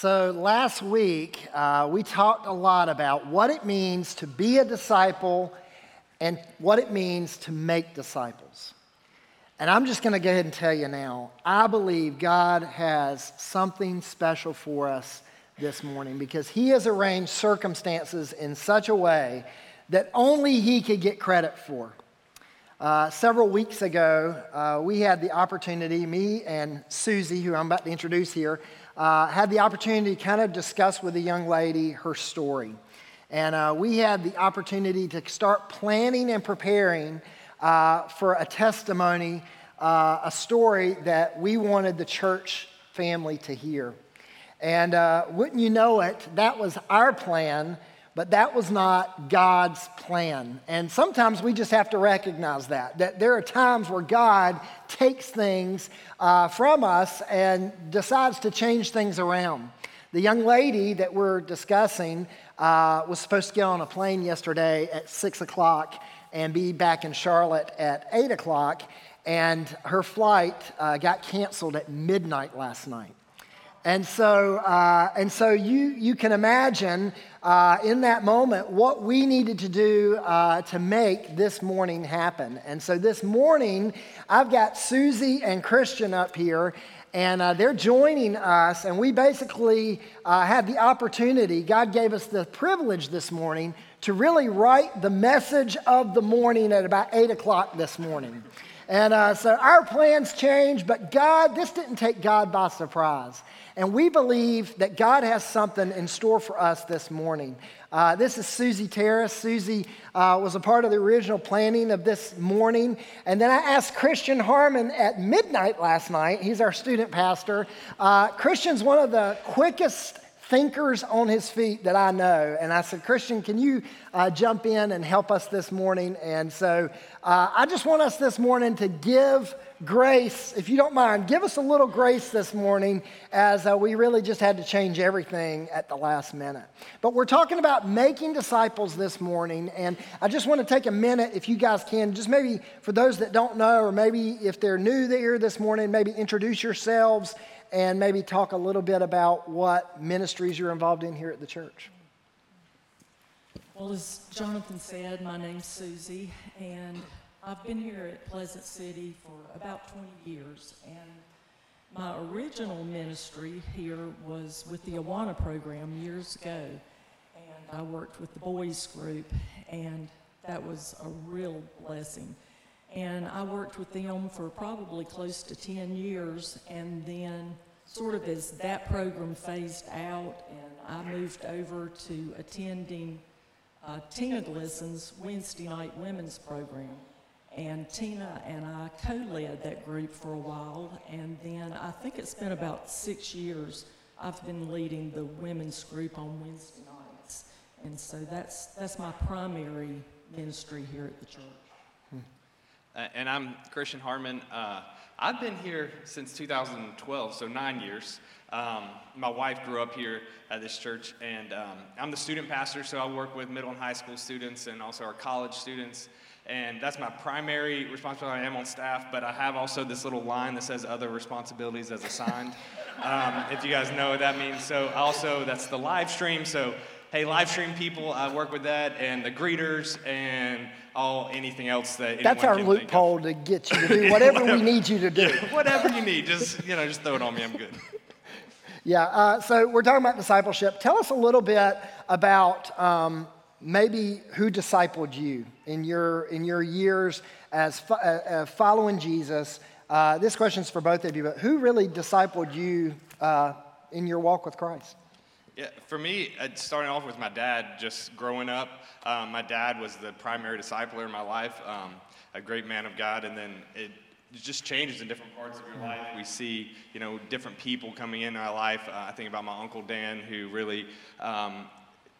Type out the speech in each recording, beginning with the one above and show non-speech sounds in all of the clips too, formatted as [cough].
So, last week, uh, we talked a lot about what it means to be a disciple and what it means to make disciples. And I'm just going to go ahead and tell you now I believe God has something special for us this morning because He has arranged circumstances in such a way that only He could get credit for. Uh, several weeks ago, uh, we had the opportunity, me and Susie, who I'm about to introduce here, uh, had the opportunity to kind of discuss with a young lady her story. And uh, we had the opportunity to start planning and preparing uh, for a testimony, uh, a story that we wanted the church family to hear. And uh, wouldn't you know it, that was our plan but that was not God's plan. And sometimes we just have to recognize that, that there are times where God takes things uh, from us and decides to change things around. The young lady that we're discussing uh, was supposed to get on a plane yesterday at 6 o'clock and be back in Charlotte at 8 o'clock, and her flight uh, got canceled at midnight last night. And so, uh, and so you, you can imagine uh, in that moment what we needed to do uh, to make this morning happen. And so this morning, I've got Susie and Christian up here, and uh, they're joining us. And we basically uh, had the opportunity, God gave us the privilege this morning to really write the message of the morning at about 8 o'clock this morning. And uh, so our plans changed, but God, this didn't take God by surprise. And we believe that God has something in store for us this morning. Uh, this is Susie Terrace. Susie uh, was a part of the original planning of this morning. And then I asked Christian Harmon at midnight last night, he's our student pastor. Uh, Christian's one of the quickest thinkers on his feet that I know. And I said, Christian, can you uh, jump in and help us this morning? And so uh, I just want us this morning to give grace, if you don't mind, give us a little grace this morning as uh, we really just had to change everything at the last minute. But we're talking about making disciples this morning, and I just want to take a minute, if you guys can, just maybe for those that don't know, or maybe if they're new here this morning, maybe introduce yourselves and maybe talk a little bit about what ministries you're involved in here at the church. Well, as Jonathan said, my name's Susie, and I've been here at Pleasant City for about 20 years, and my original ministry here was with the Awana program years ago, and I worked with the boys group, and that was a real blessing. And I worked with them for probably close to 10 years, and then sort of as that program phased out, and I moved over to attending uh, Tina Glisson's Wednesday night women's program. And Tina and I co led that group for a while. And then I think it's been about six years I've been leading the women's group on Wednesday nights. And so that's, that's my primary ministry here at the church. Hmm. And I'm Christian Harmon. Uh, I've been here since 2012, so nine years. Um, my wife grew up here at this church, and um, I'm the student pastor, so I work with middle and high school students and also our college students and that's my primary responsibility. I am on staff, but I have also this little line that says other responsibilities as assigned. [laughs] um, if you guys know what that means. So also that's the live stream. So hey, live stream people, I work with that, and the greeters, and all anything else that. That's our loophole to get you to do whatever, whatever, we [laughs] need you to do. Yeah, whatever you need, just you know, just throw it on me. I'm good. [laughs] Yeah. Uh, so we're talking about discipleship. Tell us a little bit about. Um, maybe who discipled you in your, in your years as fo- uh, uh, following Jesus. Uh, this question is for both of you, but who really discipled you uh, in your walk with Christ? Yeah, for me, uh, starting off with my dad, just growing up, um, my dad was the primary discipler in my life, um, a great man of God, and then it just changes in different parts of your life. We see, you know, different people coming in our life. Uh, I think about my uncle Dan, who really um,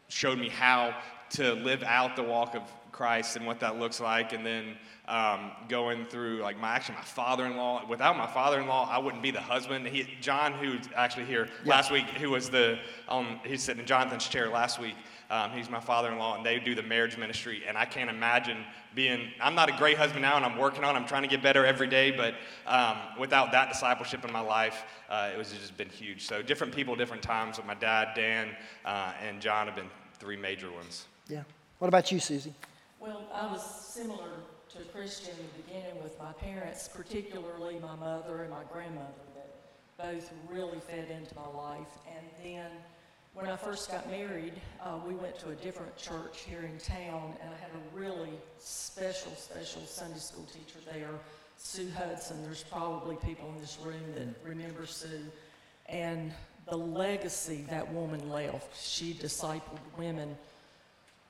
showed me how to live out the walk of Christ and what that looks like, and then um, going through like my actually my father-in-law. Without my father-in-law, I wouldn't be the husband. He, John, who's actually here Yeah. last week, who was the um, he's sitting in Jonathan's chair last week. Um, he's my father-in-law, and they do the marriage ministry. And I can't imagine being. I'm not a great husband now, and I'm working on. it. I'm trying to get better every day. But um, without that discipleship in my life, uh, it was just been huge. So different people, different times. With my dad, Dan, uh, and John have been three major ones. Yeah. What about you, Susie? Well, I was similar to Christian in the beginning with my parents, particularly my mother and my grandmother, that both really fed into my life. And then when I first got married, uh, we went to a different church here in town, and I had a really special, special Sunday school teacher there, Sue Hudson. There's probably people in this room that remember Sue. And the legacy that woman left, she discipled women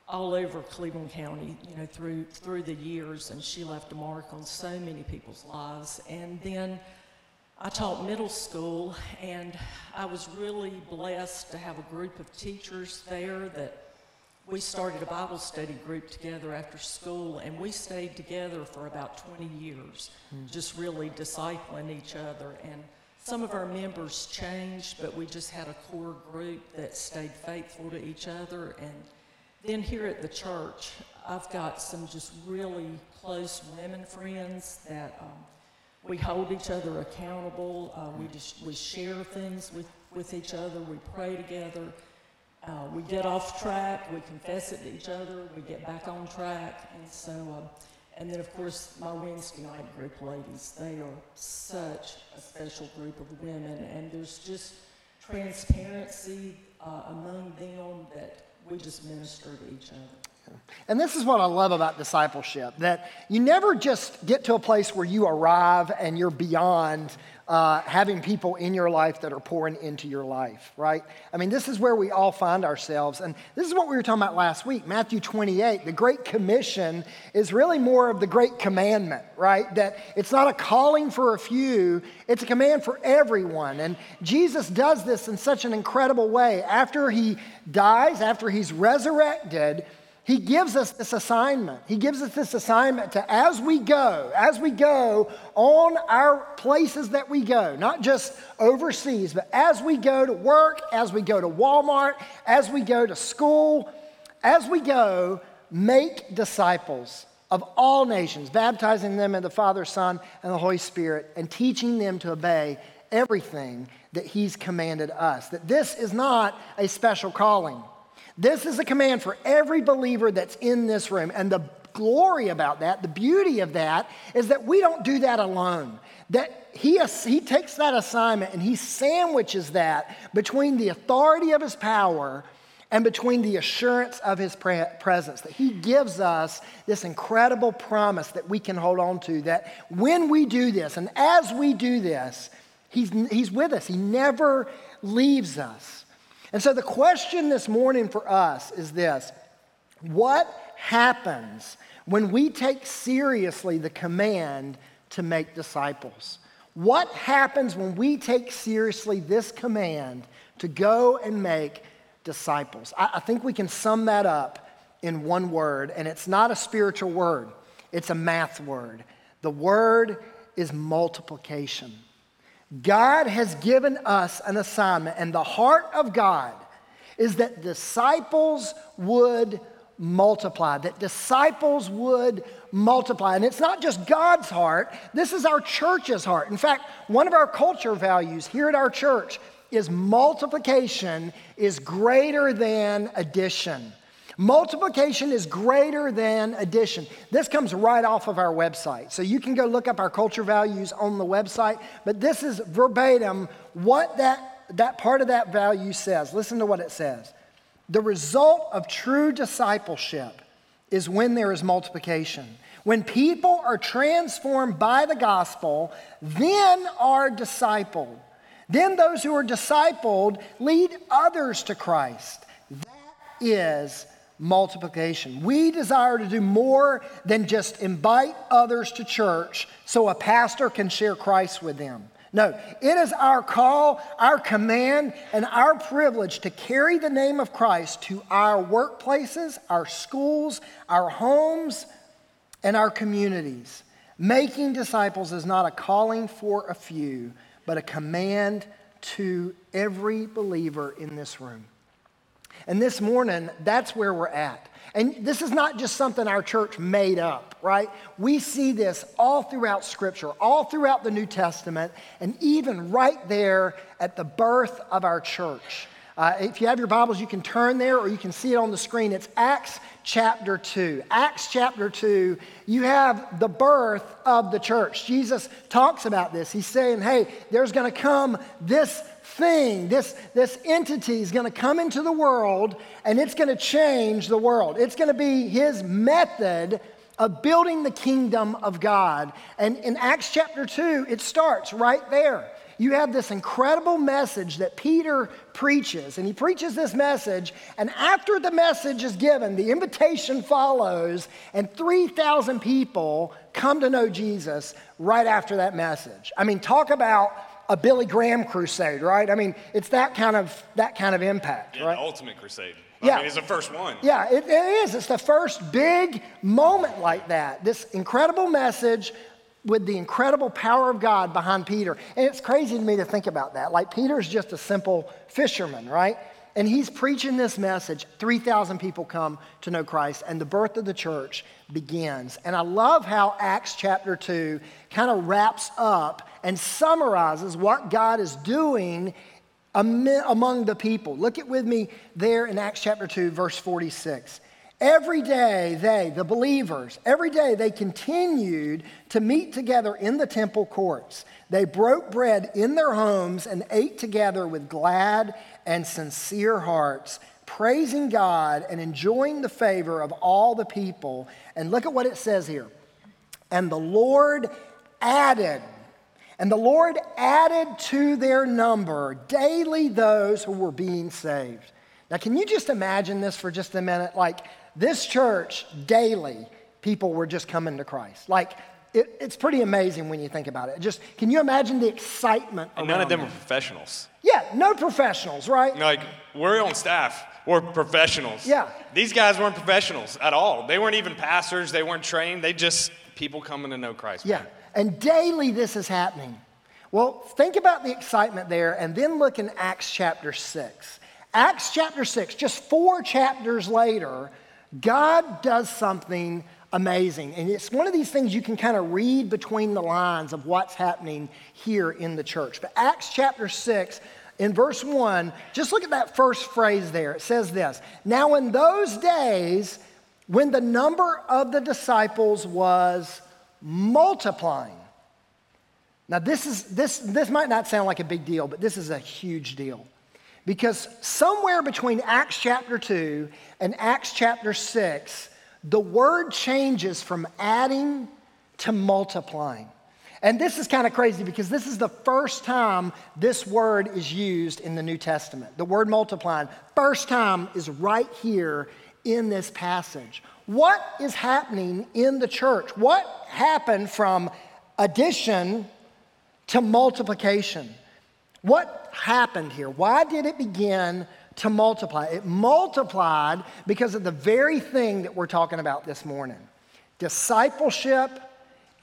all over Cleveland County, you know, through through the years, and she left a mark on so many people's lives. And then I taught middle school, and I was really blessed to have a group of teachers there that we started a Bible study group together after school, and we stayed together for about 20 years, hmm. just really discipling each other. And some of our members changed, but we just had a core group that stayed faithful to each other. And then here at the church, I've got some just really close women friends that um, we hold each other accountable. Uh, we just we share things with, with each other. We pray together. Uh, we get off track. We confess it to each other. We get back on track. And so, uh, and then of course my Wednesday night group ladies. They are such a special group of women, and there's just transparency uh, among them that we just minister to each other. And this is what I love about discipleship that you never just get to a place where you arrive and you're beyond uh, having people in your life that are pouring into your life, right? I mean, this is where we all find ourselves. And this is what we were talking about last week Matthew 28. The Great Commission is really more of the Great Commandment, right? That it's not a calling for a few, it's a command for everyone. And Jesus does this in such an incredible way. After he dies, after he's resurrected, he gives us this assignment. He gives us this assignment to, as we go, as we go on our places that we go, not just overseas, but as we go to work, as we go to Walmart, as we go to school, as we go, make disciples of all nations, baptizing them in the Father, Son, and the Holy Spirit, and teaching them to obey everything that He's commanded us. That this is not a special calling. This is a command for every believer that's in this room. And the glory about that, the beauty of that, is that we don't do that alone. That he, he takes that assignment and he sandwiches that between the authority of his power and between the assurance of his pre- presence. That he gives us this incredible promise that we can hold on to. That when we do this, and as we do this, he's, he's with us, he never leaves us. And so the question this morning for us is this What happens when we take seriously the command to make disciples? What happens when we take seriously this command to go and make disciples? I, I think we can sum that up in one word, and it's not a spiritual word, it's a math word. The word is multiplication. God has given us an assignment, and the heart of God is that disciples would multiply, that disciples would multiply. And it's not just God's heart, this is our church's heart. In fact, one of our culture values here at our church is multiplication is greater than addition. Multiplication is greater than addition. This comes right off of our website. So you can go look up our culture values on the website, but this is verbatim what that, that part of that value says. Listen to what it says. The result of true discipleship is when there is multiplication. When people are transformed by the gospel, then are discipled. Then those who are discipled lead others to Christ. That is multiplication. We desire to do more than just invite others to church so a pastor can share Christ with them. No, it is our call, our command, and our privilege to carry the name of Christ to our workplaces, our schools, our homes, and our communities. Making disciples is not a calling for a few, but a command to every believer in this room. And this morning, that's where we're at. And this is not just something our church made up, right? We see this all throughout Scripture, all throughout the New Testament, and even right there at the birth of our church. Uh, if you have your Bibles, you can turn there or you can see it on the screen. It's Acts chapter 2. Acts chapter 2, you have the birth of the church. Jesus talks about this. He's saying, hey, there's going to come this thing, this, this entity is going to come into the world and it's going to change the world. It's going to be his method of building the kingdom of God. And in Acts chapter 2, it starts right there you have this incredible message that Peter preaches. And he preaches this message, and after the message is given, the invitation follows, and 3,000 people come to know Jesus right after that message. I mean, talk about a Billy Graham crusade, right? I mean, it's that kind of that kind of impact, yeah, right? The ultimate crusade. Yeah. I mean, it's the first one. Yeah, it, it is. It's the first big moment like that. This incredible message with the incredible power of God behind Peter. And it's crazy to me to think about that. Like, Peter's just a simple fisherman, right? And he's preaching this message. 3,000 people come to know Christ, and the birth of the church begins. And I love how Acts chapter 2 kind of wraps up and summarizes what God is doing among the people. Look at with me there in Acts chapter 2, verse 46. Every day, they, the believers, every day they continued to meet together in the temple courts. They broke bread in their homes and ate together with glad and sincere hearts, praising God and enjoying the favor of all the people. And look at what it says here. And the Lord added, and the Lord added to their number daily those who were being saved. Now, can you just imagine this for just a minute? Like, this church, daily, people were just coming to Christ. Like, it, it's pretty amazing when you think about it. Just, can you imagine the excitement? And none of them are professionals. Yeah, no professionals, right? Like, we're on staff. We're professionals. Yeah. These guys weren't professionals at all. They weren't even pastors. They weren't trained. They just people coming to know Christ. Yeah, and daily this is happening. Well, think about the excitement there, and then look in Acts chapter 6. Acts chapter 6, just four chapters later, God does something amazing. And it's one of these things you can kind of read between the lines of what's happening here in the church. But Acts chapter 6, in verse 1, just look at that first phrase there. It says this Now, in those days, when the number of the disciples was multiplying. Now, this, is, this, this might not sound like a big deal, but this is a huge deal. Because somewhere between Acts chapter 2 and Acts chapter 6, the word changes from adding to multiplying. And this is kind of crazy because this is the first time this word is used in the New Testament. The word multiplying, first time is right here in this passage. What is happening in the church? What happened from addition to multiplication? What happened here? Why did it begin to multiply? It multiplied because of the very thing that we're talking about this morning discipleship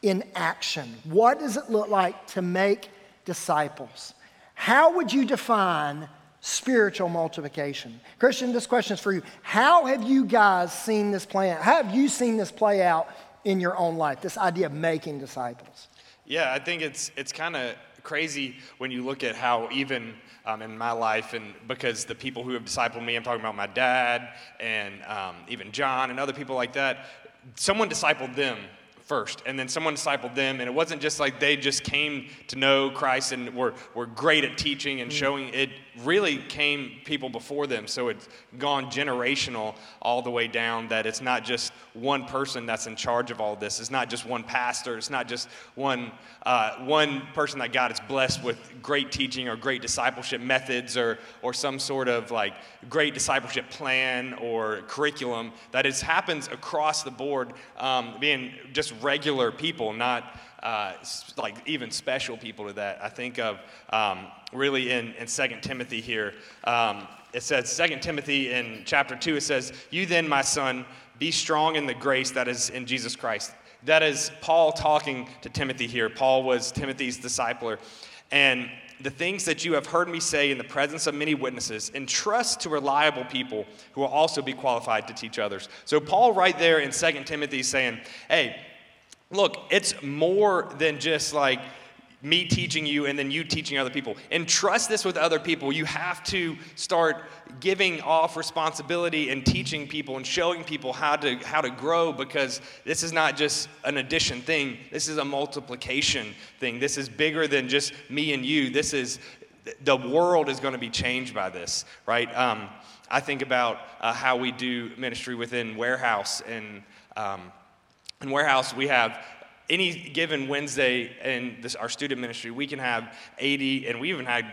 in action. What does it look like to make disciples? How would you define spiritual multiplication? Christian, this question is for you. How have you guys seen this play out? How have you seen this play out in your own life, this idea of making disciples? Yeah, I think it's it's kind of crazy when you look at how even um, in my life, and because the people who have discipled me, I'm talking about my dad and um, even John and other people like that, someone discipled them first, and then someone discipled them, and it wasn't just like they just came to know Christ and were, were great at teaching and showing. It really came people before them, so it's gone generational all the way down. That it's not just one person that's in charge of all this. It's not just one pastor. It's not just one uh, one person that God has blessed with great teaching or great discipleship methods or or some sort of like great discipleship plan or curriculum. That it happens across the board, um, being just regular people, not uh, like even special people to that. I think of um, really in, in 2 Timothy here. Um, it says, 2 Timothy in chapter 2, it says, You then, my son, be strong in the grace that is in Jesus Christ. That is Paul talking to Timothy here. Paul was Timothy's discipler. And the things that you have heard me say in the presence of many witnesses, entrust to reliable people who will also be qualified to teach others. So, Paul, right there in 2 Timothy, saying, Hey, look, it's more than just like me teaching you and then you teaching other people. And trust this with other people. You have to start giving off responsibility and teaching people and showing people how to how to grow because this is not just an addition thing. This is a multiplication thing. This is bigger than just me and you. This is the world is going to be changed by this, right? Um, I think about uh, how we do ministry within warehouse and. Um, in warehouse we have any given Wednesday in this, our student ministry, we can have 80, and we even had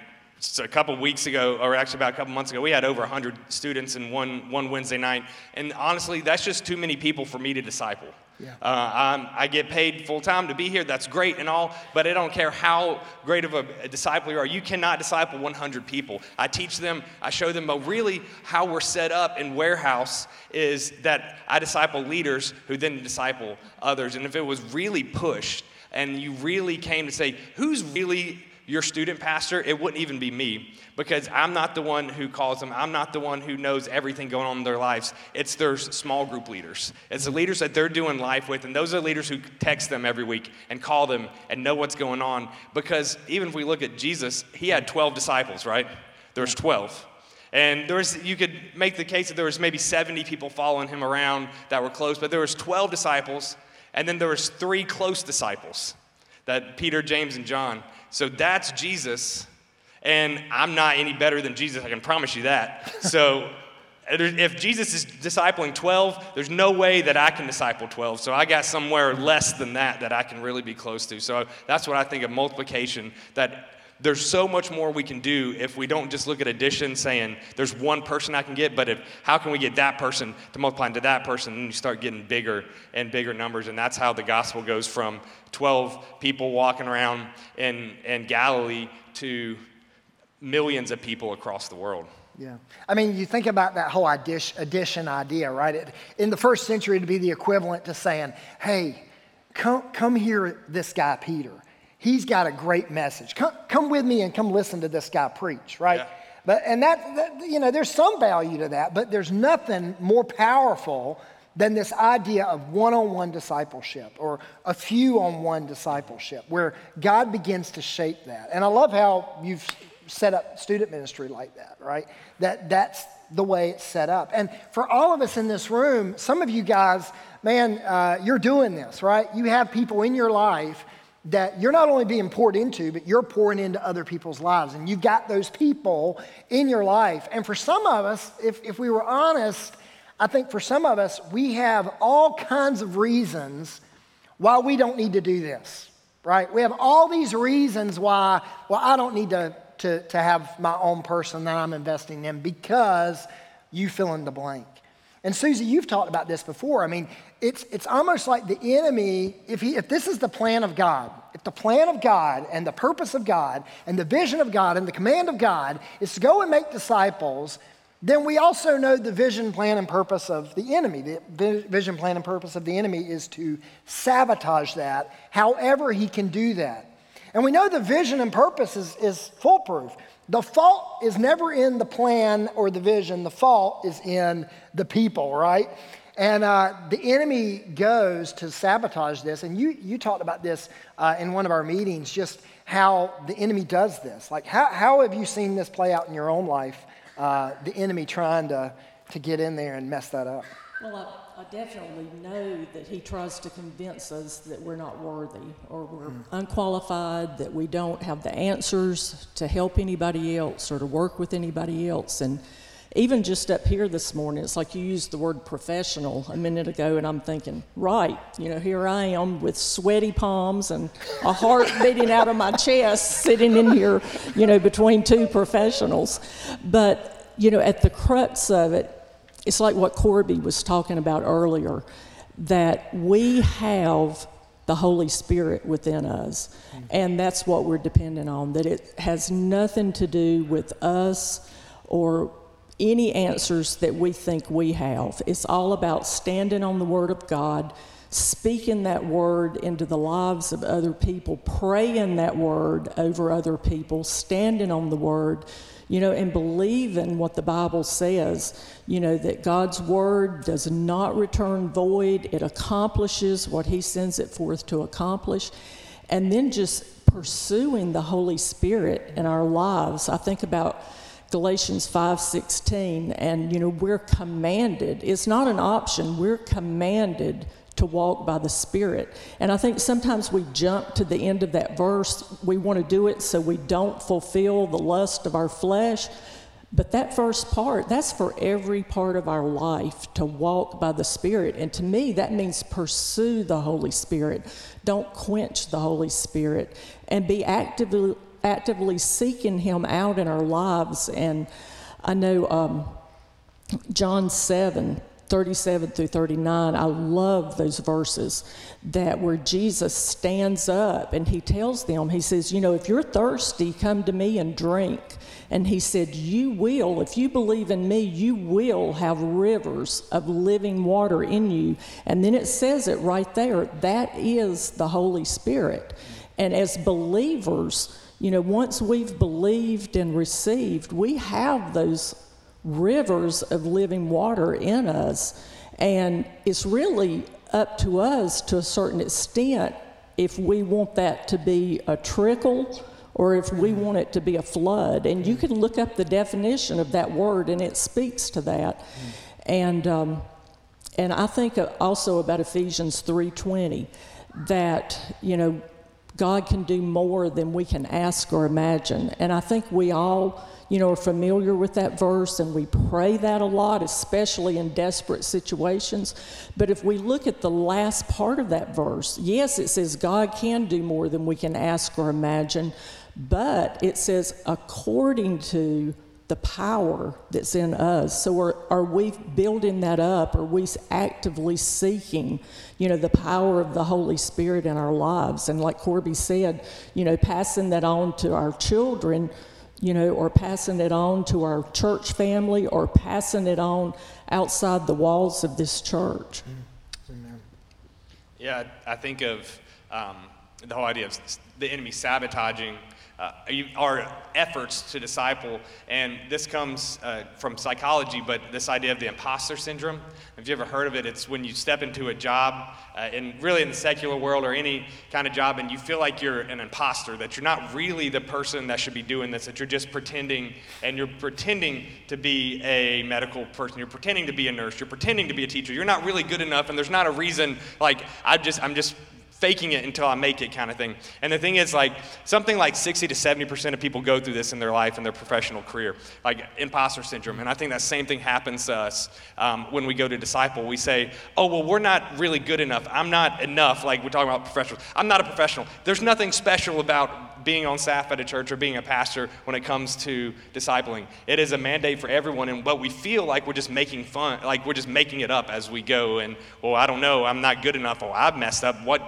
a couple weeks ago, or actually about a couple months ago, we had over 100 students in one, one Wednesday night. And honestly, that's just too many people for me to disciple. Yeah. Uh, i get paid full time to be here. That's great and all, but I don't care how great of a, a disciple you are. You cannot disciple 100 people. I teach them, I show them, but really how we're set up in warehouse is that I disciple leaders who then disciple others. And if it was really pushed and you really came to say, who's really your student pastor, it wouldn't even be me because I'm not the one who calls them. I'm not the one who knows everything going on in their lives. It's their small group leaders. It's the leaders that they're doing life with, and those are leaders who text them every week and call them and know what's going on. Because even if we look at Jesus, he had 12 disciples, right? There's 12. And there was, you could make the case that there was maybe 70 people following him around that were close, but there was 12 disciples, and then there was three close disciples, that Peter, James, and John. So that's Jesus. And I'm not any better than Jesus, I can promise you that. So [laughs] if Jesus is discipling 12, there's no way that I can disciple 12. So I got somewhere less than that that I can really be close to. So that's what I think of multiplication that there's so much more we can do if we don't just look at addition saying there's one person I can get, but if how can we get that person to multiply into that person, and you start getting bigger and bigger numbers, and that's how the gospel goes from 12 people walking around in, in Galilee to millions of people across the world. Yeah. I mean, you think about that whole addition idea, right? It, in the first century, it'd be the equivalent to saying, hey, come, come hear this guy, Peter. He's got a great message. Come, come with me and come listen to this guy preach, right? Yeah. But, and that, that, you know, there's some value to that, but there's nothing more powerful than this idea of one on one discipleship or a few on one discipleship where God begins to shape that. And I love how you've set up student ministry like that, right? That, that's the way it's set up. And for all of us in this room, some of you guys, man, uh, you're doing this, right? You have people in your life that you're not only being poured into, but you're pouring into other people's lives. And you've got those people in your life. And for some of us, if, if we were honest, I think for some of us, we have all kinds of reasons why we don't need to do this, right? We have all these reasons why, well, I don't need to, to, to have my own person that I'm investing in because you fill in the blank. And Susie, you've talked about this before. I mean, it's, it's almost like the enemy, if, he, if this is the plan of God, if the plan of God and the purpose of God and the vision of God and the command of God is to go and make disciples, then we also know the vision, plan, and purpose of the enemy. The vision, plan, and purpose of the enemy is to sabotage that, however, he can do that. And we know the vision and purpose is, is foolproof. The fault is never in the plan or the vision, the fault is in the people, right? And uh, the enemy goes to sabotage this. And you, you talked about this uh, in one of our meetings, just how the enemy does this. Like, how, how have you seen this play out in your own life? Uh, the enemy trying to, to get in there and mess that up? Well, I, I, definitely know that he tries to convince us that we're not worthy or we're mm. unqualified, that we don't have the answers to help anybody else or to work with anybody else. And even just up here this morning, it's like you used the word professional a minute ago, and I'm thinking, right, you know, here I am with sweaty palms and a heart beating out of my chest, sitting in here, you know, between two professionals. But, you know, at the crux of it, it's like what Corby was talking about earlier that we have the Holy Spirit within us. And that's what we're dependent on, that it has nothing to do with us or any answers that we think we have. It's all about standing on the Word of God, speaking that Word into the lives of other people, praying that Word over other people, standing on the Word, you know, and believing what the Bible says, you know, that God's Word does not return void, it accomplishes what He sends it forth to accomplish. And then just pursuing the Holy Spirit in our lives. I think about Galatians 5:16 and you know we're commanded it's not an option we're commanded to walk by the spirit. And I think sometimes we jump to the end of that verse we want to do it so we don't fulfill the lust of our flesh. But that first part that's for every part of our life to walk by the spirit. And to me that means pursue the holy spirit. Don't quench the holy spirit. And be actively actively seeking Him out in our lives. And I know um, John 7 37 through 39, I love those verses that where Jesus stands up and he tells them, he says, You know, if you're thirsty, come to me and drink. And he said, You will, if you believe in me, you will have rivers of living water in you. And then it says it right there that is the Holy Spirit. And as believers, you know, once we've believed and received, we have those rivers of living water in us. And it's really up to us to a certain extent if we want that to be a trickle or if we want it to be a flood. And you can look up the definition of that word, and it speaks to that. And um, and I think also about Ephesians 3:20 that you know God can do more than we can ask or imagine. And I think we all, you know, are familiar with that verse and we pray that a lot, especially in desperate situations. But if we look at the last part of that verse, yes, it says God can do more than we can ask or imagine, but it says according to the power that's in us. So are, are we building that up? Are we actively seeking, you know, the power of the Holy Spirit in our lives? And like Corby said, you know, passing that on to our children, you know, or passing it on to our church family or passing it on outside the walls of this church. Yeah, I think of um, the whole idea of the enemy sabotaging uh, our efforts to disciple. And this comes uh, from psychology, but this idea of the imposter syndrome. Have you ever heard of it? It's when you step into a job, uh, in, really in the secular world or any kind of job, and you feel like you're an imposter, that you're not really the person that should be doing this, that you're just pretending, and you're pretending to be a medical person, you're pretending to be a nurse, you're pretending to be a teacher. You're not really good enough, and there's not a reason, like, I just, I'm just faking it until I make it kind of thing. And the thing is, like, something like 60 to 70% of people go through this in their life and their professional career, like imposter syndrome. And I think that same thing happens to us um, when we go to disciple. We say, oh, well, we're not really good enough. I'm not enough. Like, we're talking about professionals. I'm not a professional. There's nothing special about being on staff at a church or being a pastor when it comes to discipling. It is a mandate for everyone, and but we feel like we're just making fun, like we're just making it up as we go. And well, I don't know, I'm not good enough. Oh, I've messed up. What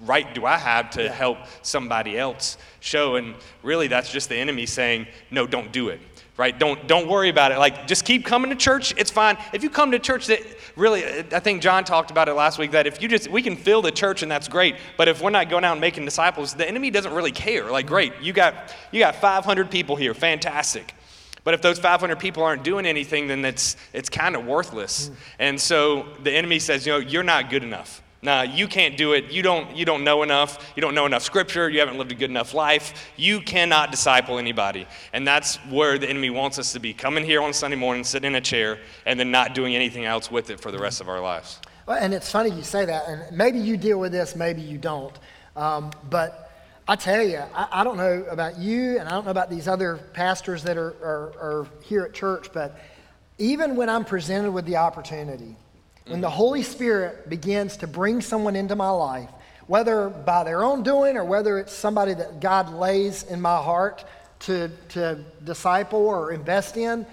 right do I have to help somebody else show? And really, that's just the enemy saying, no, don't do it. Right? Don't don't worry about it. Like just keep coming to church. It's fine. If you come to church that really I think John talked about it last week that if you just we can fill the church and that's great, but if we're not going out and making disciples, the enemy doesn't really care. Like great, you got you got 500 people here. Fantastic. But if those 500 people aren't doing anything, then it's, it's kind of worthless. Mm. And so the enemy says, you know, you're not good enough. Nah, you can't do it. You don't, you don't know enough. You don't know enough scripture. You haven't lived a good enough life. You cannot disciple anybody. And that's where the enemy wants us to be coming here on Sunday morning, sitting in a chair, and then not doing anything else with it for the rest of our lives. Well, and it's funny you say that. And maybe you deal with this, maybe you don't. Um, but I tell you, I, I, don't know about you, and I don't know about these other pastors that are, are, are here at church, but even when I'm presented with the opportunity, when the Holy Spirit begins to bring someone into my life, whether by their own doing or whether it's somebody that God lays in my heart to, to disciple or invest in,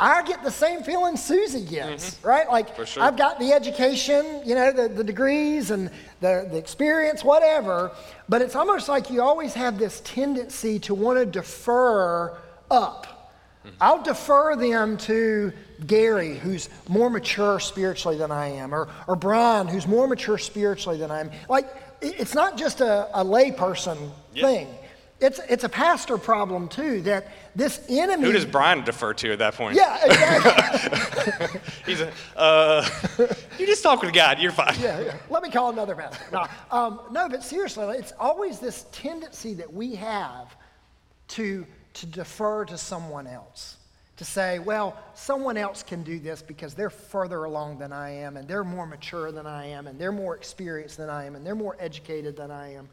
I get the same feeling Susie gets, mm-hmm. right? Like sure. I've got the education, you know, the, the degrees and the, the experience, whatever, but it's almost like you always have this tendency to want to defer up. Mm-hmm. I'll defer them to Gary, who's more mature spiritually than I am, or, or Brian, who's more mature spiritually than I am. Like, it's not just a, a layperson thing. It's, it's a pastor problem too, that this enemy. Who does Brian defer to at that point? Yeah, exactly. [laughs] He's a, uh, you just talk with God. You're fine. yeah, yeah. Let me call another pastor. No, um, no, but seriously, it's always this tendency that we have to, to defer to someone else. To say, well, someone else can do this because they're further along than I am, and they're more mature than I am, and they're more experienced than I am, and they're more educated than I am.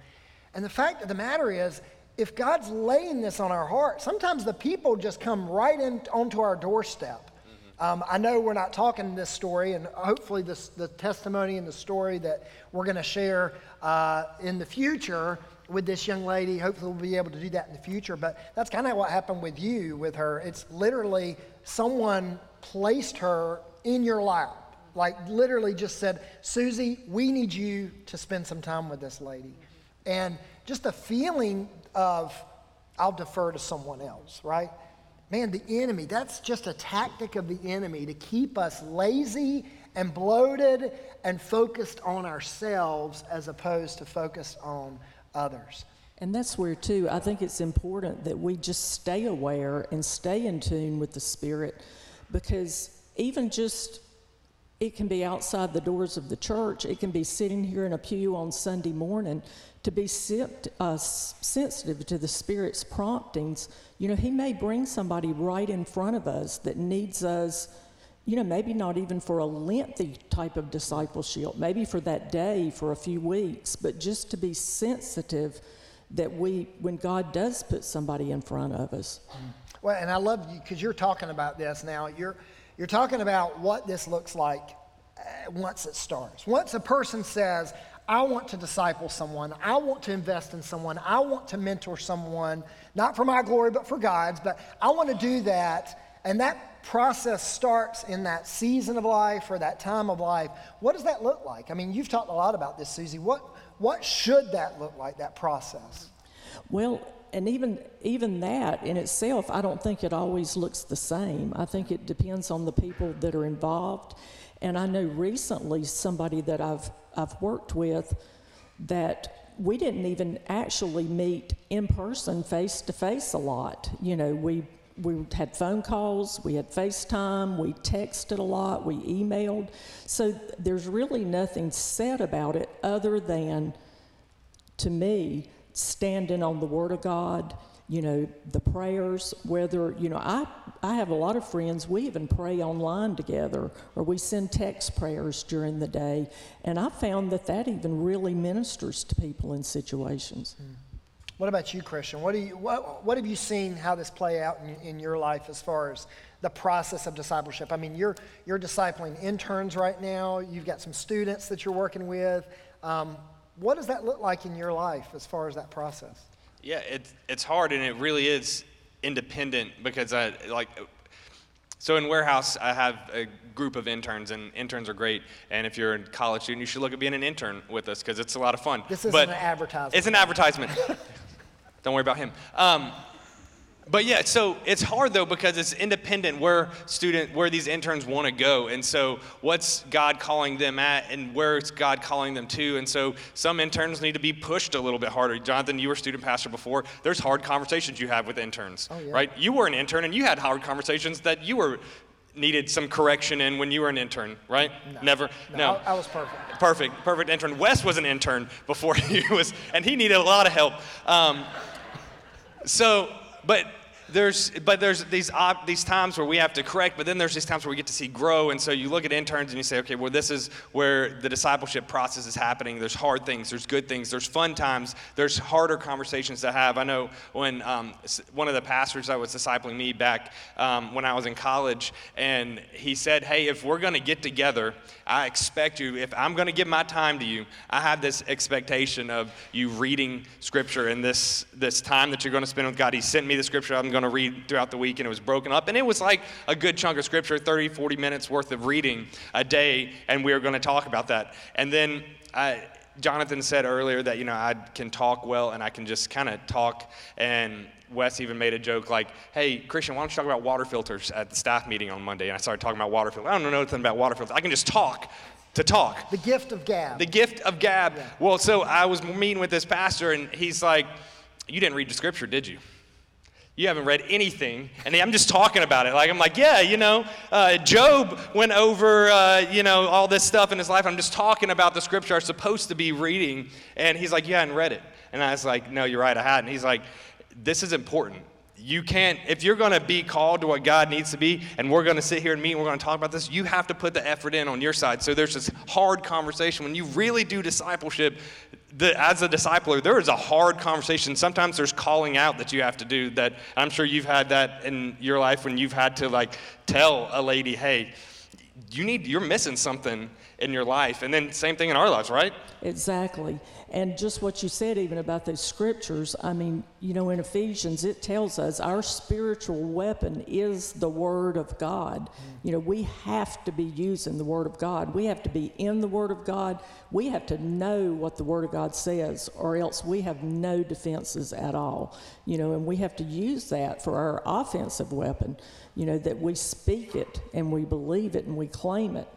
And the fact of the matter is, if God's laying this on our heart, sometimes the people just come right in onto our doorstep. Um, I know we're not talking this story, and hopefully, this, the testimony and the story that we're going to share uh, in the future with this young lady, hopefully, we'll be able to do that in the future. But that's kind of what happened with you, with her. It's literally someone placed her in your lap, like literally just said, Susie, we need you to spend some time with this lady. And just the feeling of, I'll defer to someone else, right? Man, the enemy, that's just a tactic of the enemy to keep us lazy and bloated and focused on ourselves as opposed to focused on others. And that's where, too, I think it's important that we just stay aware and stay in tune with the Spirit because even just it can be outside the doors of the church, it can be sitting here in a pew on Sunday morning. To be uh, sensitive to the Spirit's promptings, you know, He may bring somebody right in front of us that needs us you know, maybe not even for a lengthy type of discipleship, maybe for that day, for a few weeks, but just to be sensitive that we, when God does put somebody in front of us. Well, and I love you because you're talking about this now. You're, you're talking about what this looks like uh, once it starts. Once a person says, I want to disciple someone, I want to invest in someone, I want to mentor someone, not for my glory, but for God's, but I want to do that. And that process starts in that season of life or that time of life. What does that look like? I mean, you've talked a lot about this, Susie. What, what should that look like, that process? Well, and even even that in itself, I don't think it always looks the same. I think it depends on the people that are involved. And I know recently somebody that I've I've worked with that we didn't even actually meet in person face to face a lot. You know, we we had phone calls, we had FaceTime, we texted a lot, we emailed. So there's really nothing said about it other than to me, standing on the Word of God, you know, the prayers, whether, you know, I, I have a lot of friends, we even pray online together, or we send text prayers during the day. And I found that that even really ministers to people in situations. Hmm. What about you, Christian? What, do you, what, what have you seen how this play out in, in your life as far as the process of discipleship? I mean, you're, you're discipling interns right now. You've got some students that you're working with. Um, what does that look like in your life as far as that process? Yeah, it's it's hard and it really is independent because I like. So in warehouse, I have a group of interns, and interns are great. And if you're a college student, you should look at being an intern with us because it's a lot of fun. This isn't an advertisement. It's an advertisement. [laughs] Don't worry about him. Um, but yeah, so it's hard though because it's independent where student where these interns want to go, and so what's God calling them at, and where is God calling them to, and so some interns need to be pushed a little bit harder. Jonathan, you were student pastor before. There's hard conversations you have with interns, Oh, yeah. right? You were an intern, and you had hard conversations that you were needed some correction in when you were an intern, right? Never, no. I, I was perfect. Perfect, perfect intern. Wes was an intern before [laughs] he was, and he needed a lot of help. Um, so, but there's, but there's these op- these times where we have to correct, but then there's these times where we get to see grow, and so you look at interns and you say, okay, well, this is where the discipleship process is happening. There's hard things, there's good things, there's fun times, there's harder conversations to have. I know when um, one of the pastors that was discipling me back um, when I was in college, and he said, hey, if we're going to get together, I expect you, if I'm going to give my time to you, I have this expectation of you reading scripture and this, this time that you're going to spend with God. He sent me the scripture I'm going to read throughout the week, and it was broken up. And it was like a good chunk of scripture 30, 40 minutes worth of reading a day, and we were going to talk about that. And then I, Jonathan said earlier that, you know, I can talk well and I can just kind of talk. And Wes even made a joke like, hey, Christian, why don't you talk about water filters at the staff meeting on Monday? And I started talking about water filters. I don't know nothing about water filters. I can just talk to talk. The gift of gab. The gift of gab. Yeah. Well, so I was meeting with this pastor, and he's like, You didn't read the scripture, did you? You haven't read anything. And I'm just talking about it. Like, I'm like, Yeah, you know, uh, Job went over, uh, you know, all this stuff in his life. I'm just talking about the scripture I'm supposed to be reading. And he's like, You hadn't read it. And I was like, No, you're right, I hadn't. He's like, This is important you can't, if you're going to be called to what God needs to be, and we're going to sit here and meet and we're going to talk about this, you have to put the effort in on your side. So there's this hard conversation. When you really do discipleship, the, as a discipler, there is a hard conversation. Sometimes there's calling out that you have to do that. I'm sure you've had that in your life when you've had to like tell a lady, hey, you need, you're missing something in your life. And then same thing in our lives, right? Exactly. And just what you said, even about those scriptures, I mean, you know, in Ephesians, it tells us our spiritual weapon is the Word of God. You know, we have to be using the Word of God. We have to be in the Word of God. We have to know what the Word of God says, or else we have no defenses at all. You know, and we have to use that for our offensive weapon, you know, that we speak it and we believe it and we claim it.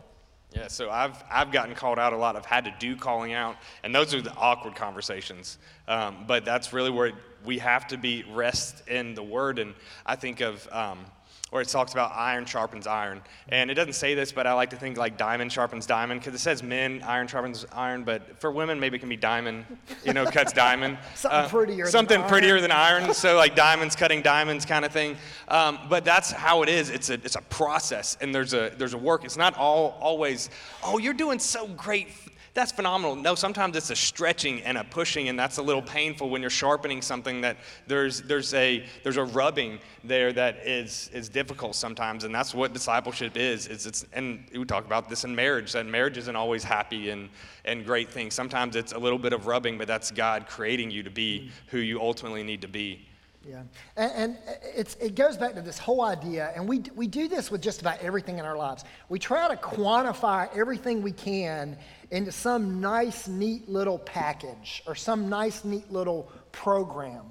Yeah, so I've, I've gotten called out a lot. I've had to do calling out, and those are the awkward conversations. Um, but that's really where we have to be rest in the Word. And I think of um, where it talks about iron sharpens iron. And it doesn't say this, but I like to think like diamond sharpens diamond because it says men, iron sharpens iron, but for women, maybe it can be diamond, you know, cuts diamond. [laughs] something uh, prettier. Something than prettier iron. than iron. [laughs] so like diamonds cutting diamonds kind of thing. Um, but that's how it is. It's a, it's a process and there's a, there's a work. It's not all always, oh, you're doing so great that's phenomenal. No, sometimes it's a stretching and a pushing, and that's a little painful when you're sharpening something that there's, there's, a, there's a rubbing there that is, is difficult sometimes, and that's what discipleship is. It's, it's, and we talk about this in marriage, that marriage isn't always happy and, and great things. Sometimes it's a little bit of rubbing, but that's God creating you to be mm. who you ultimately need to be. Yeah, and, and it's, it goes back to this whole idea, and we, we do this with just about everything in our lives. We try to quantify everything we can into some nice, neat little package or some nice, neat little program.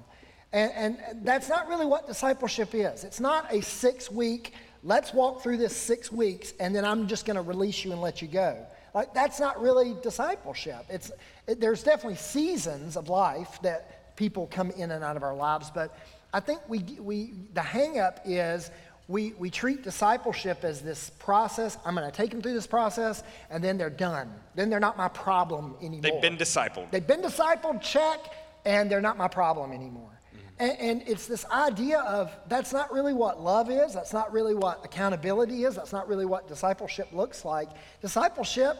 And, and that's not really what discipleship is. It's not a six week, let's walk through this six weeks, and then I'm just going to release you and let you go. Like, that's not really discipleship. It's, it, there's definitely seasons of life that people come in and out of our lives, but I think we, we, the hangup is we, we treat discipleship as this process. I'm going to take them through this process, and then they're done. Then they're not my problem anymore. They've been discipled. They've been discipled, check, and they're not my problem anymore. Mm-hmm. And, and it's this idea of that's not really what love is. That's not really what accountability is. That's not really what discipleship looks like. Discipleship,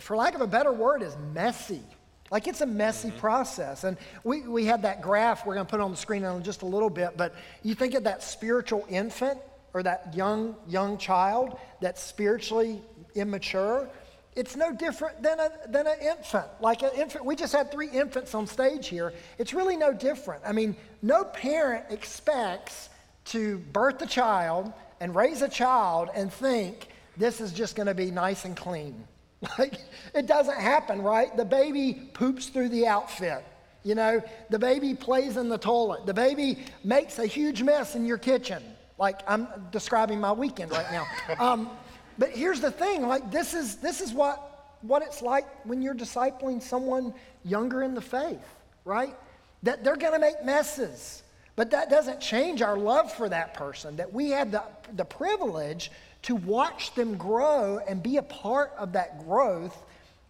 for lack of a better word, is messy. Like it's a messy mm-hmm. process. And we, we had that graph we're going to put on the screen in just a little bit, but you think of that spiritual infant or that young, young child that's spiritually immature. It's no different than, a, than an infant. Like an infant, we just had three infants on stage here. It's really no different. I mean, no parent expects to birth a child and raise a child and think this is just going to be nice and clean. [laughs] Like, it doesn't happen, right? The baby poops through the outfit. You know, the baby plays in the toilet. The baby makes a huge mess in your kitchen. Like, I'm describing my weekend right now. [laughs] Um, but here's the thing like, this is, this is what, what it's like when you're discipling someone younger in the faith, right? That they're going to make messes. But that doesn't change our love for that person, that we had the, the privilege to watch them grow and be a part of that growth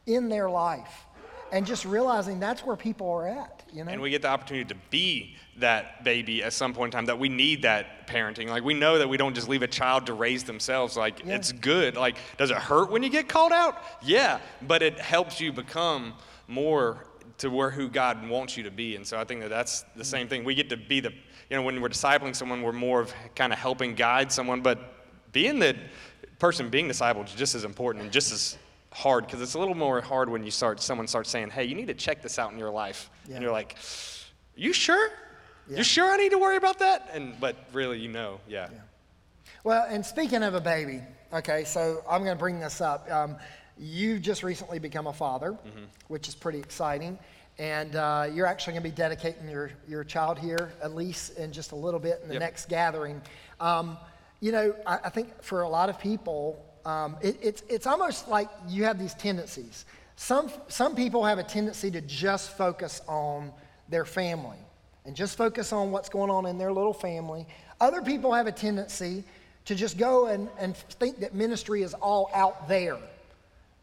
in their life. And just realizing that's where people are at, you know? And we get the opportunity to be that baby at some point in time, that we need that parenting. Like, we know that we don't just leave a child to raise themselves. Like, yeah. it's good. Like, does it hurt when you get called out? Yeah, but it helps you become more to where who God wants you to be. And so I think that that's the mm. same thing. We get to be the, you know, when we're discipling someone, we're more of kind of helping guide someone, but being the person being discipled is just as important and just as hard because it's a little more hard when you start someone starts saying hey you need to check this out in your life yeah. and you're like you sure You sure I need to worry about that? And but really, you know, yeah. Well, and speaking of a baby, okay, so I'm going to bring this up. Um, you've just recently become a father, which is pretty exciting. And uh, you're actually going to be dedicating your, your child here, at least in just a little bit in the Yep. next gathering. Um, you know, I, I think for a lot of people, um, it, it's, it's almost like you have these tendencies. Some, some people have a tendency to just focus on their family and just focus on what's going on in their little family. Other people have a tendency to just go and, and think that ministry is all out there.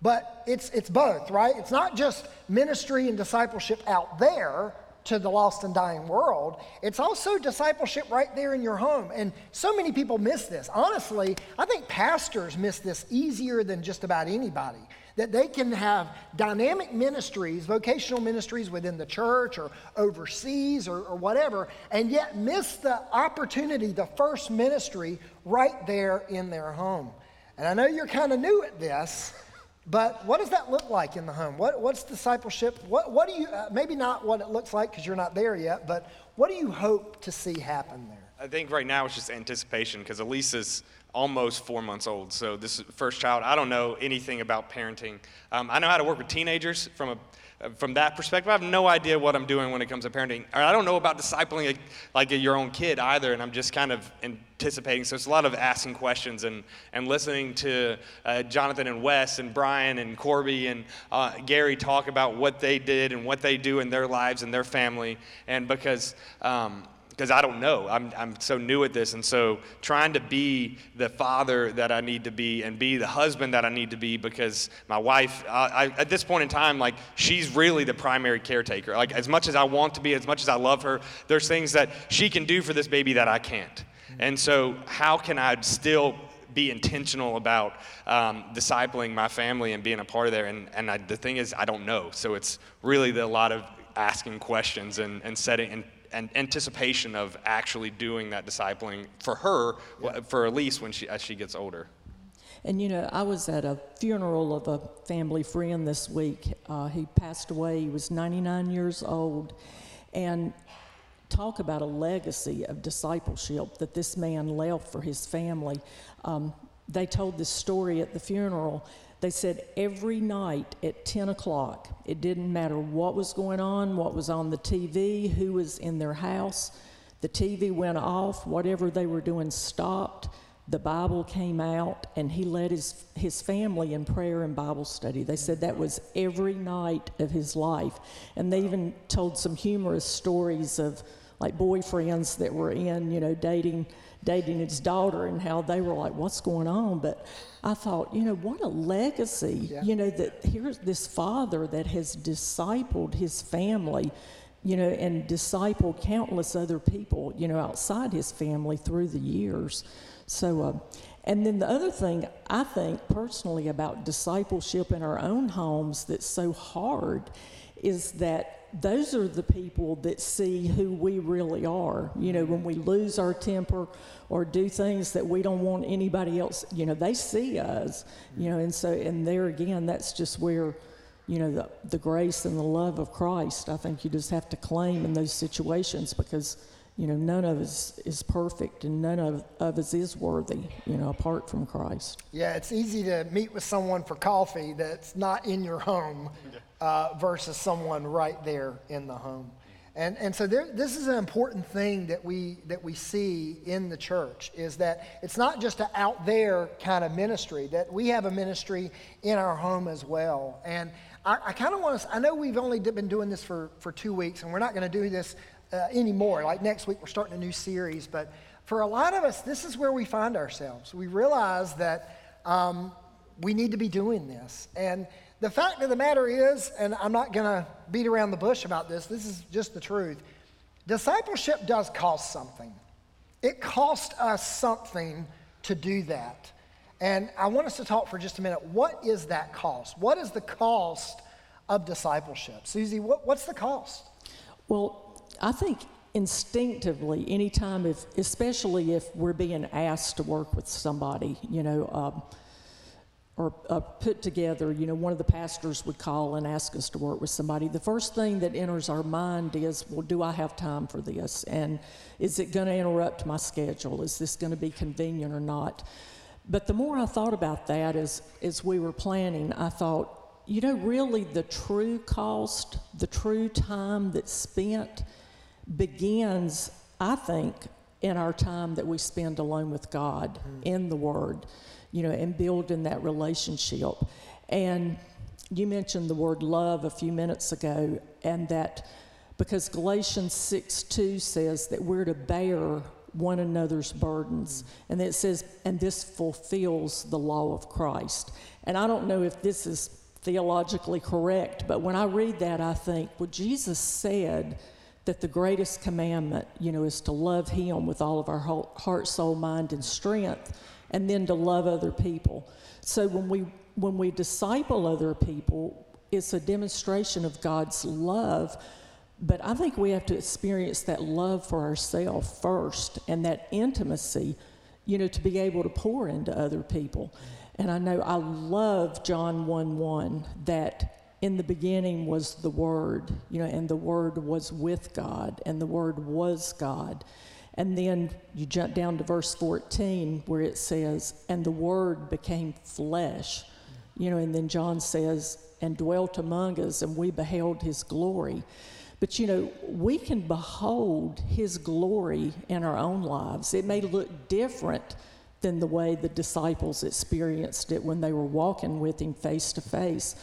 But it's, it's both, right? It's not just ministry and discipleship out there to the lost and dying world, it's also discipleship right there in your home. And so many people miss this. Honestly, I think pastors miss this easier than just about anybody. That they can have dynamic ministries, vocational ministries within the church or overseas or, or whatever, and yet miss the opportunity, the first ministry right there in their home. And I know you're kind of new at this, but what does that look like in the home? What, what's discipleship? What, what do you, uh, maybe not what it looks like because you're not there yet, but what do you hope to see happen there? I think right now it's just anticipation because Elisa's almost four months old. So this is first child. I don't know anything about parenting. Um, I know how to work with teenagers from a from that perspective. I have no idea what I'm doing when it comes to parenting. Or I don't know about discipling a, like a, your own kid either, and I'm just kind of anticipating. So it's a lot of asking questions and, and listening to uh, Jonathan and Wes and Brian and Corby and uh, Gary talk about what they did and what they do in their lives and their family. And because um, because I don't know. I'm, I'm so new at this. And so trying to be the father that I need to be and be the husband that I need to be because my wife, I, I, at this point in time, like she's really the primary caretaker. Like as much as I want to be, as much as I love her, there's things that she can do for this baby that I can't. And so how can I still be intentional about um, discipling my family and being a part of there? And, and I, the thing is, I don't know. So it's really the, a lot of asking questions and, and setting and and anticipation of actually doing that discipling for her, wh- for Elise when she as she gets older. And you know, I was at a funeral of a family friend this week. Uh, he passed away. He was 99 years old, and talk about a legacy of discipleship that this man left for his family. Um, they told this story at the funeral. They said every night at 10 o'clock, it didn't matter what was going on, what was on the TV, who was in their house, the TV went off, whatever they were doing stopped. The Bible came out, and he led his, his family in prayer and Bible study. They said that was every night of his life. And they even told some humorous stories of like boyfriends that were in, you know, dating dating his daughter and how they were like, what's going on? But I thought, you know, what a legacy, Yeah. you know, that here's this father that has discipled his family, you know, and discipled countless other people, you know, outside his family through the years. So, uh, and then the other thing I think personally about discipleship in our own homes that's so hard is that those are the people that see who we really are. You know, when we lose our temper or do things that we don't want anybody else, you know, they see us, you know, and so, and there again, that's just where, you know, the, the grace and the love of Christ, I think you just have to claim in those situations because, you know, none of us is perfect and none of, of us is worthy, you know, apart from Christ. Yeah, it's easy to meet with someone for coffee that's not in your home uh, versus someone right there in the home. And, and so there, this is an important thing that we, that we see in the church is that it's not just an out there kind of ministry, that we have a ministry in our home as well. And I, I kind of want to, I know we've only been doing this for, for two weeks and we're not going to do this uh, anymore. Like next week, we're starting a new series. But for a lot of us, this is where we find ourselves. We realize that um, we need to be doing this. And the fact of the matter is, and I'm not going to beat around the bush about this, this is just the truth. Discipleship does cost something. It costs us something to do that. And I want us to talk for just a minute. What is that cost? What is the cost of discipleship? Susie, what, what's the cost? Well, I think instinctively, anytime, if, especially if we're being asked to work with somebody, you know, um, or uh, put together, you know, one of the pastors would call and ask us to work with somebody, the first thing that enters our mind is, well, do I have time for this? And is it going to interrupt my schedule? Is this going to be convenient or not? But the more I thought about that as, as we were planning, I thought, you know, really the true cost, the true time that's spent begins, I think, in our time that we spend alone with God in the Word, you know, and building that relationship. And you mentioned the word love a few minutes ago, and that because Galatians 6 2 says that we're to bear one another's burdens. Mm. And it says, and this fulfills the law of Christ. And I don't know if this is theologically correct, but when I read that, I think, well, Jesus said that the greatest commandment, you know, is to love Him with all of our heart, soul, mind, and strength, and then to love other people. So when we when we disciple other people, it's a demonstration of God's love. But I think we have to experience that love for ourselves first and that intimacy, you know, to be able to pour into other people. And I know I love John 1 1 that in the beginning was the Word, you know, and the Word was with God, and the Word was God. And then you jump down to verse 14 where it says, and the Word became flesh, you know, and then John says, and dwelt among us, and we beheld his glory. But you know, we can behold his glory in our own lives. It may look different than the way the disciples experienced it when they were walking with him face to face.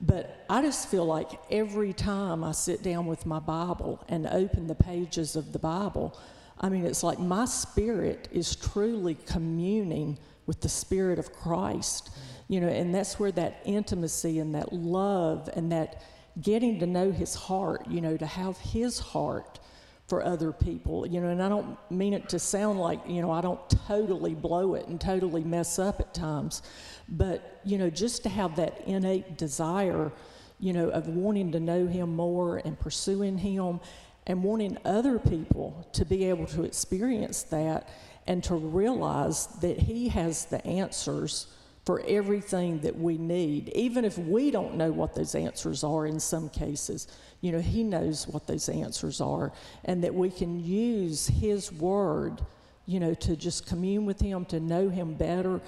But I just feel like every time I sit down with my Bible and open the pages of the Bible, I mean, it's like my spirit is truly communing with the Spirit of Christ, you know, and that's where that intimacy and that love and that getting to know His heart, you know, to have His heart for other people, you know, and I don't mean it to sound like, you know, I don't totally blow it and totally mess up at times, but, you know, just to have that innate desire, you know, of wanting to know Him more and pursuing Him and wanting other people to be able to experience that and to realize that He has the answers for everything that we need, even if we don't know what those answers are in some cases. You know, He knows what those answers are, and that we can use His Word, you know, to just commune with Him, to know Him better,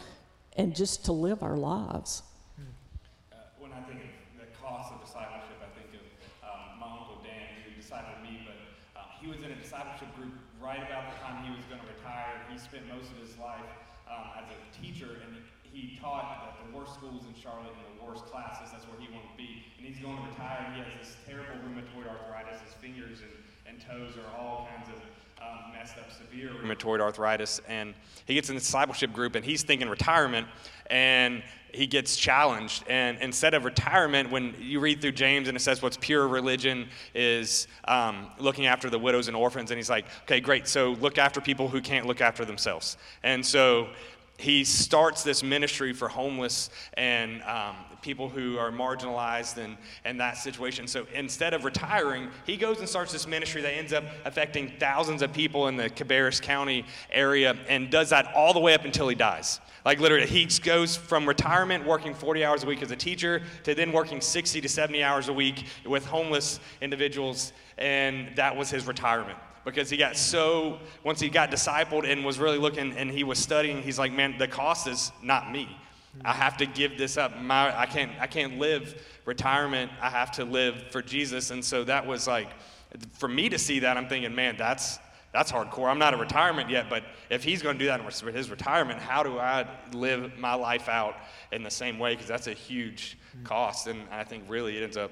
and just to live our lives. Uh, when I think of the cost of discipleship, I think of um, my uncle Dan, who discipled me, but uh, he was in a discipleship group right about the time he was going to retire. He spent most of his life um, as a teacher, and he taught at the worst schools in Charlotte in the worst classes. That's where he wanted to be. And he's going to retire, and he has this terrible rheumatoid arthritis. His fingers and, and toes are all kinds of um, messed up, severe rheumatoid arthritis. And he gets in the discipleship group, and he's thinking retirement, and he gets challenged. And instead of retirement, when you read through James and it says what's pure religion is um, looking after the widows and orphans, and he's like, okay, great, so look after people who can't look after themselves. And so he starts this ministry for homeless and um, people who are marginalized and, and that situation. So instead of retiring, he goes and starts this ministry that ends up affecting thousands of people in the Cabarrus County area and does that all the way up until he dies. Like literally, he goes from retirement, working 40 hours a week as a teacher, to then working 60 to 70 hours a week with homeless individuals, and that was his retirement because he got so once he got discipled and was really looking and he was studying he's like man the cost is not me. I have to give this up. My, i can't i can't live retirement. I have to live for jesus. And so that was like for me to see that i'm thinking man that's that's hardcore. I'm not a retirement yet but if he's going to do that in his retirement how do i live my life out in the same way? Because that's a huge cost and i think really it ends up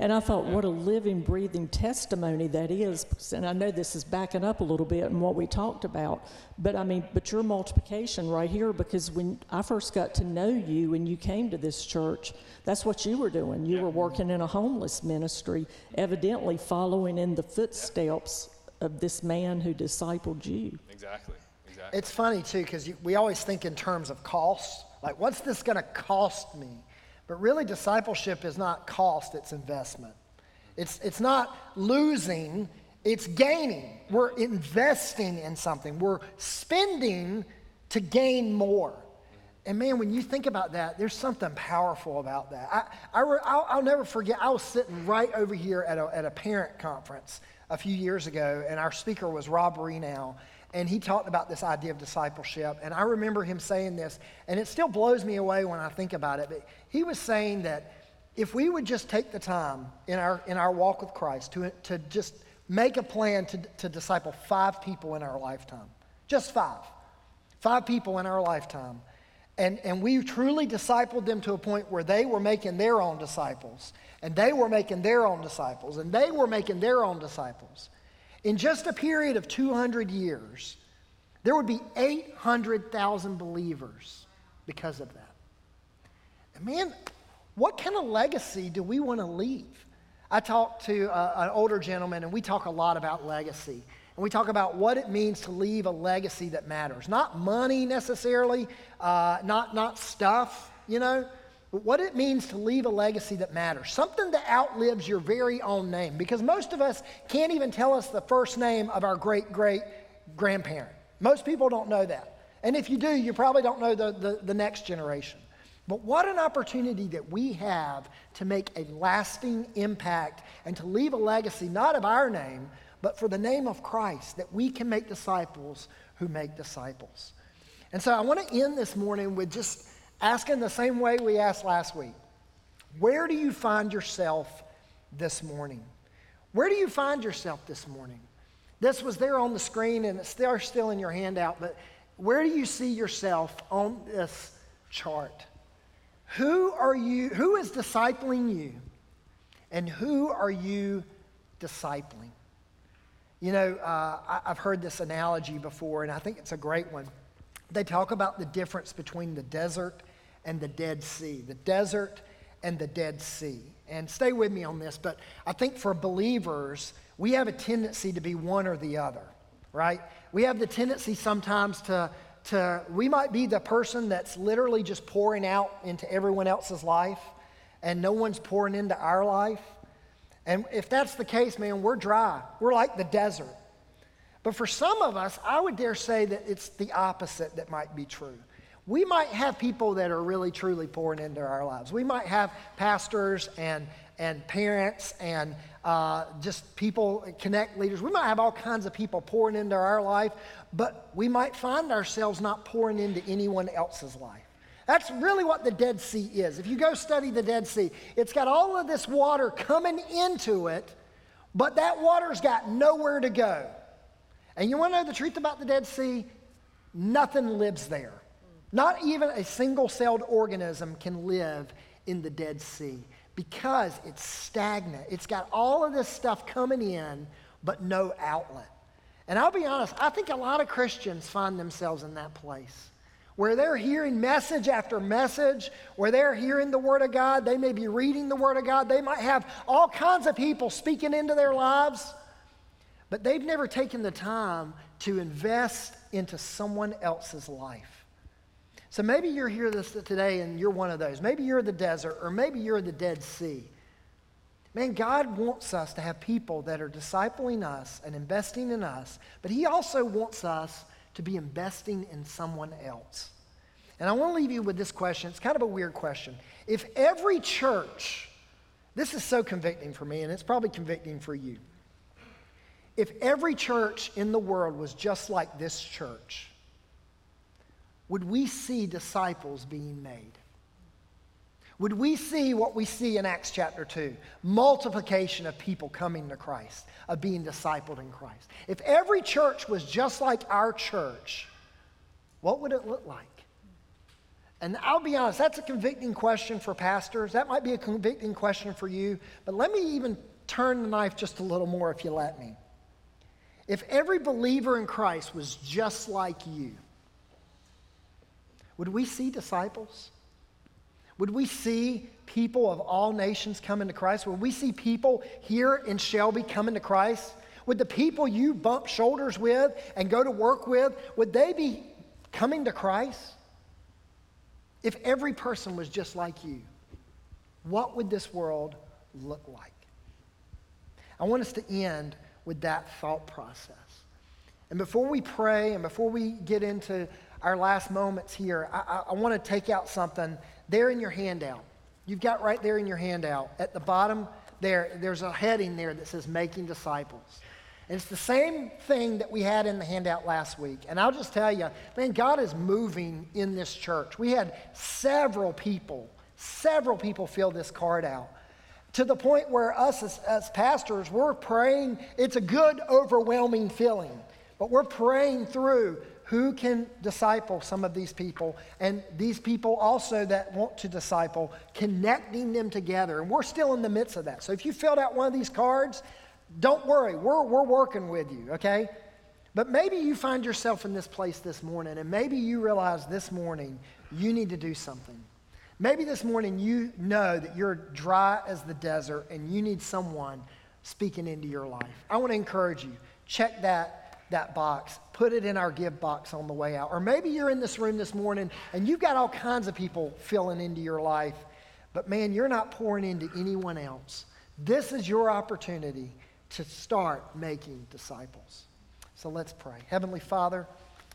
and I thought, what a living, breathing testimony that is. And I know this is backing up a little bit in what we talked about, but I mean, but your multiplication right here, because when I first got to know you and you came to this church, that's what you were doing. You yeah. were working in a homeless ministry, evidently following in the footsteps yeah. of this man who discipled you. Exactly. Exactly. It's funny too, because we always think in terms of cost. Like, what's this going to cost me? But really, discipleship is not cost, it's investment. It's, it's not losing, it's gaining. We're investing in something, we're spending to gain more. and man, when you think about that, there's something powerful about that. I, I, will I'll never forget, I was sitting right over here at a, at a parent conference a few years ago, and our speaker was Rob Rienow, and he talked about this idea of discipleship. And I remember him saying this, and it still blows me away when I think about it. But he was saying that if we would just take the time in our, in our walk with Christ to, to just make a plan to, to disciple five people in our lifetime, just five, five people in our lifetime, and, and we truly discipled them to a point where they were making their own disciples, and they were making their own disciples, and they were making their own disciples. In just a period of 200 years, there would be 800,000 believers because of that. And man, what kind of legacy do we want to leave? I talked to uh, an older gentleman, and we talk a lot about legacy. And we talk about what it means to leave a legacy that matters. Not money necessarily, uh, not, not stuff, you know, but what it means to leave a legacy that matters. Something that outlives your very own name. Because most of us can't even tell us the first name of our great great grandparent. Most people don't know that. And if you do, you probably don't know the, the, the next generation. But what an opportunity that we have to make a lasting impact and to leave a legacy, not of our name, but for the name of Christ, that we can make disciples who make disciples. And so I want to end this morning with just asking the same way we asked last week Where do you find yourself this morning? Where do you find yourself this morning? This was there on the screen and it's there still in your handout, but where do you see yourself on this chart? Who are you, who is discipling you? And who are you discipling? You know, uh, I, I've heard this analogy before, and I think it's a great one. They talk about the difference between the desert and the Dead Sea. The desert and the Dead Sea. And stay with me on this, but I think for believers, we have a tendency to be one or the other, right? We have the tendency sometimes to to, we might be the person that's literally just pouring out into everyone else's life and no one's pouring into our life. And if that's the case, man, we're dry. We're like the desert. But for some of us, I would dare say that it's the opposite that might be true. We might have people that are really truly pouring into our lives. We might have pastors and, and parents and uh, just people, connect leaders. We might have all kinds of people pouring into our life, but we might find ourselves not pouring into anyone else's life. That's really what the Dead Sea is. If you go study the Dead Sea, it's got all of this water coming into it, but that water's got nowhere to go. And you want to know the truth about the Dead Sea? Nothing lives there. Not even a single celled organism can live in the Dead Sea because it's stagnant. It's got all of this stuff coming in, but no outlet. And I'll be honest, I think a lot of Christians find themselves in that place where they're hearing message after message, where they're hearing the Word of God. They may be reading the Word of God. They might have all kinds of people speaking into their lives, but they've never taken the time to invest into someone else's life. So maybe you're here this, today and you're one of those. Maybe you're the desert, or maybe you're the Dead Sea. Man, God wants us to have people that are discipling us and investing in us, but He also wants us to be investing in someone else. And I want to leave you with this question. It's kind of a weird question. If every church, this is so convicting for me, and it's probably convicting for you. If every church in the world was just like this church, would we see disciples being made? Would we see what we see in Acts chapter 2? Multiplication of people coming to Christ, of being discipled in Christ. If every church was just like our church, what would it look like? And I'll be honest, that's a convicting question for pastors. That might be a convicting question for you. But let me even turn the knife just a little more if you let me. If every believer in Christ was just like you, would we see disciples? Would we see people of all nations coming to Christ? Would we see people here in Shelby coming to Christ? Would the people you bump shoulders with and go to work with, would they be coming to Christ? If every person was just like you, what would this world look like? I want us to end with that thought process. And before we pray and before we get into our last moments here, I, I, I want to take out something there in your handout. You've got right there in your handout at the bottom there, there's a heading there that says making disciples. And it's the same thing that we had in the handout last week. And I'll just tell you, man, God is moving in this church. We had several people, several people fill this card out to the point where us as, as pastors, we're praying. It's a good, overwhelming feeling, but we're praying through who can disciple some of these people? And these people also that want to disciple connecting them together. And we're still in the midst of that. So if you filled out one of these cards don't worry. We're, we're working with you okay? But maybe you find yourself in this place this morning and maybe you realize this morning you need to do something. Maybe this morning you know that you're dry as the desert and you need someone speaking into your life. I want to encourage you. Check that that box, put it in our give box on the way out. Or maybe you're in this room this morning and you've got all kinds of people filling into your life, but man, you're not pouring into anyone else. This is your opportunity to start making disciples. So let's pray. Heavenly Father,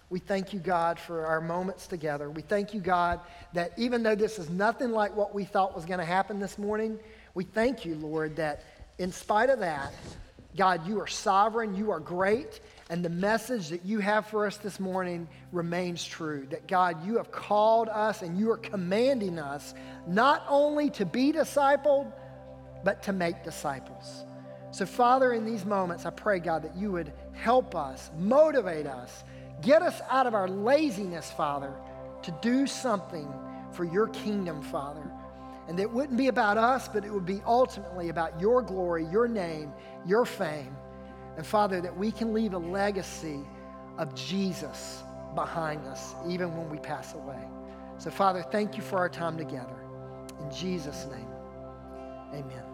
we thank you, God, for our moments together. We thank you, God, that even though this is nothing like what we thought was going to happen this morning, we thank you, Lord, that in spite of that, God, you are sovereign, you are great, and the message that you have for us this morning remains true. That God, you have called us and you are commanding us not only to be discipled, but to make disciples. So, Father, in these moments, I pray, God, that you would help us, motivate us, get us out of our laziness, Father, to do something for your kingdom, Father. And it wouldn't be about us, but it would be ultimately about your glory, your name, your fame. And Father, that we can leave a legacy of Jesus behind us, even when we pass away. So, Father, thank you for our time together. In Jesus' name, amen.